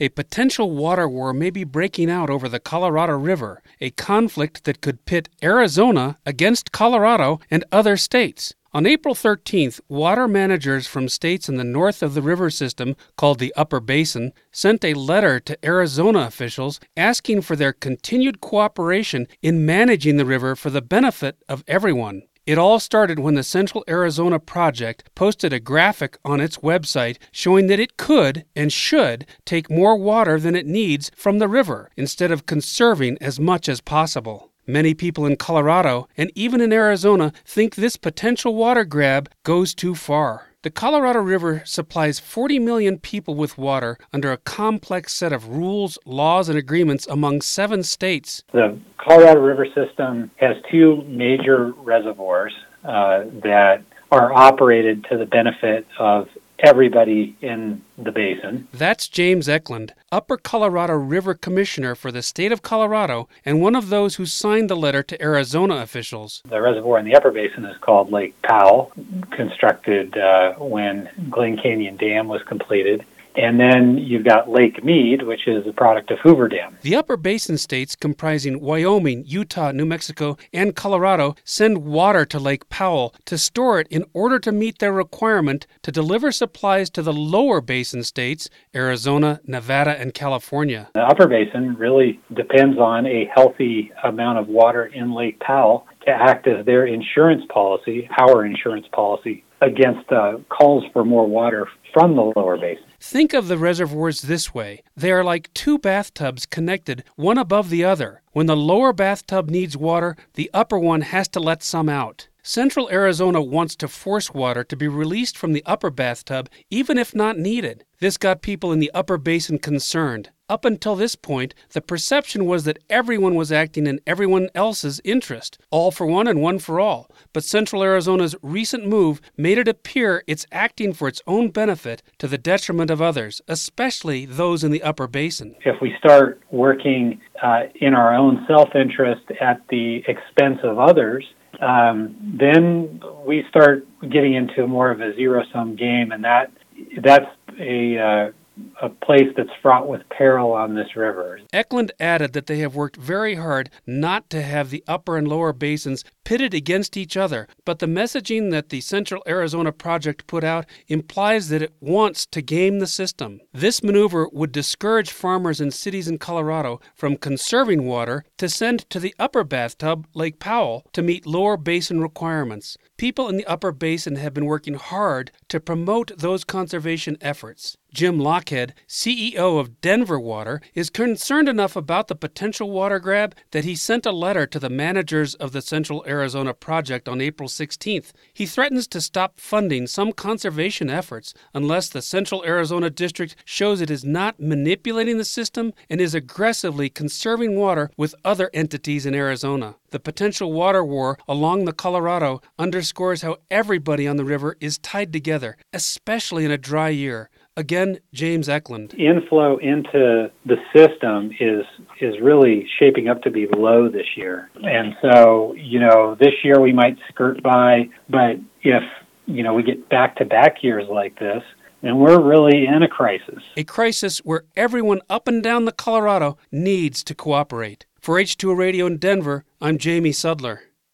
a potential water war may be breaking out over the Colorado River, a conflict that could pit Arizona against Colorado and other states. On April 13th, water managers from states in the north of the river system, called the Upper Basin, sent a letter to Arizona officials asking for their continued cooperation in managing the river for the benefit of everyone. It all started when the Central Arizona Project posted a graphic on its website showing that it could and should take more water than it needs from the river instead of conserving as much as possible. Many people in Colorado and even in Arizona think this potential water grab goes too far. The Colorado River supplies 40 million people with water under a complex set of rules, laws, and agreements among seven states. The Colorado River system has two major reservoirs uh, that are operated to the benefit of everybody in the basin. That's James Eklund, Upper Colorado River Commissioner for the state of Colorado and one of those who signed the letter to Arizona officials. The reservoir in the upper basin is called Lake Powell, constructed uh, when Glen Canyon Dam was completed. And then you've got Lake Mead, which is a product of Hoover Dam. The upper basin states, comprising Wyoming, Utah, New Mexico, and Colorado, send water to Lake Powell to store it in order to meet their requirement to deliver supplies to the lower basin states, Arizona, Nevada, and California. The upper basin really depends on a healthy amount of water in Lake Powell to act as their insurance policy, our insurance policy, against uh, calls for more water from the lower basin. Think of the reservoirs this way they are like two bathtubs connected, one above the other. When the lower bathtub needs water, the upper one has to let some out. Central Arizona wants to force water to be released from the upper bathtub even if not needed. This got people in the upper basin concerned. Up until this point, the perception was that everyone was acting in everyone else's interest, all for one and one for all. But Central Arizona's recent move made it appear it's acting for its own benefit to the detriment of others, especially those in the upper basin. If we start working uh, in our own self interest at the expense of others, um, then we start getting into more of a zero sum game, and that that's a uh, a place that's fraught with peril on this river. Eklund added that they have worked very hard not to have the upper and lower basins pitted against each other, but the messaging that the Central Arizona Project put out implies that it wants to game the system. This maneuver would discourage farmers in cities in Colorado from conserving water to send to the upper bathtub, Lake Powell, to meet lower basin requirements. People in the upper basin have been working hard to promote those conservation efforts. Jim Lochhead, CEO of Denver Water, is concerned enough about the potential water grab that he sent a letter to the managers of the Central Arizona project on April 16th. He threatens to stop funding some conservation efforts unless the Central Arizona District shows it is not manipulating the system and is aggressively conserving water with other entities in Arizona. The potential water war along the Colorado underscores how everybody on the river is tied together, especially in a dry year. Again, James Eklund. Inflow into the system is is really shaping up to be low this year. And so, you know, this year we might skirt by, but if, you know, we get back to back years like this, then we're really in a crisis. A crisis where everyone up and down the Colorado needs to cooperate. For H2O Radio in Denver, I'm Jamie Sudler.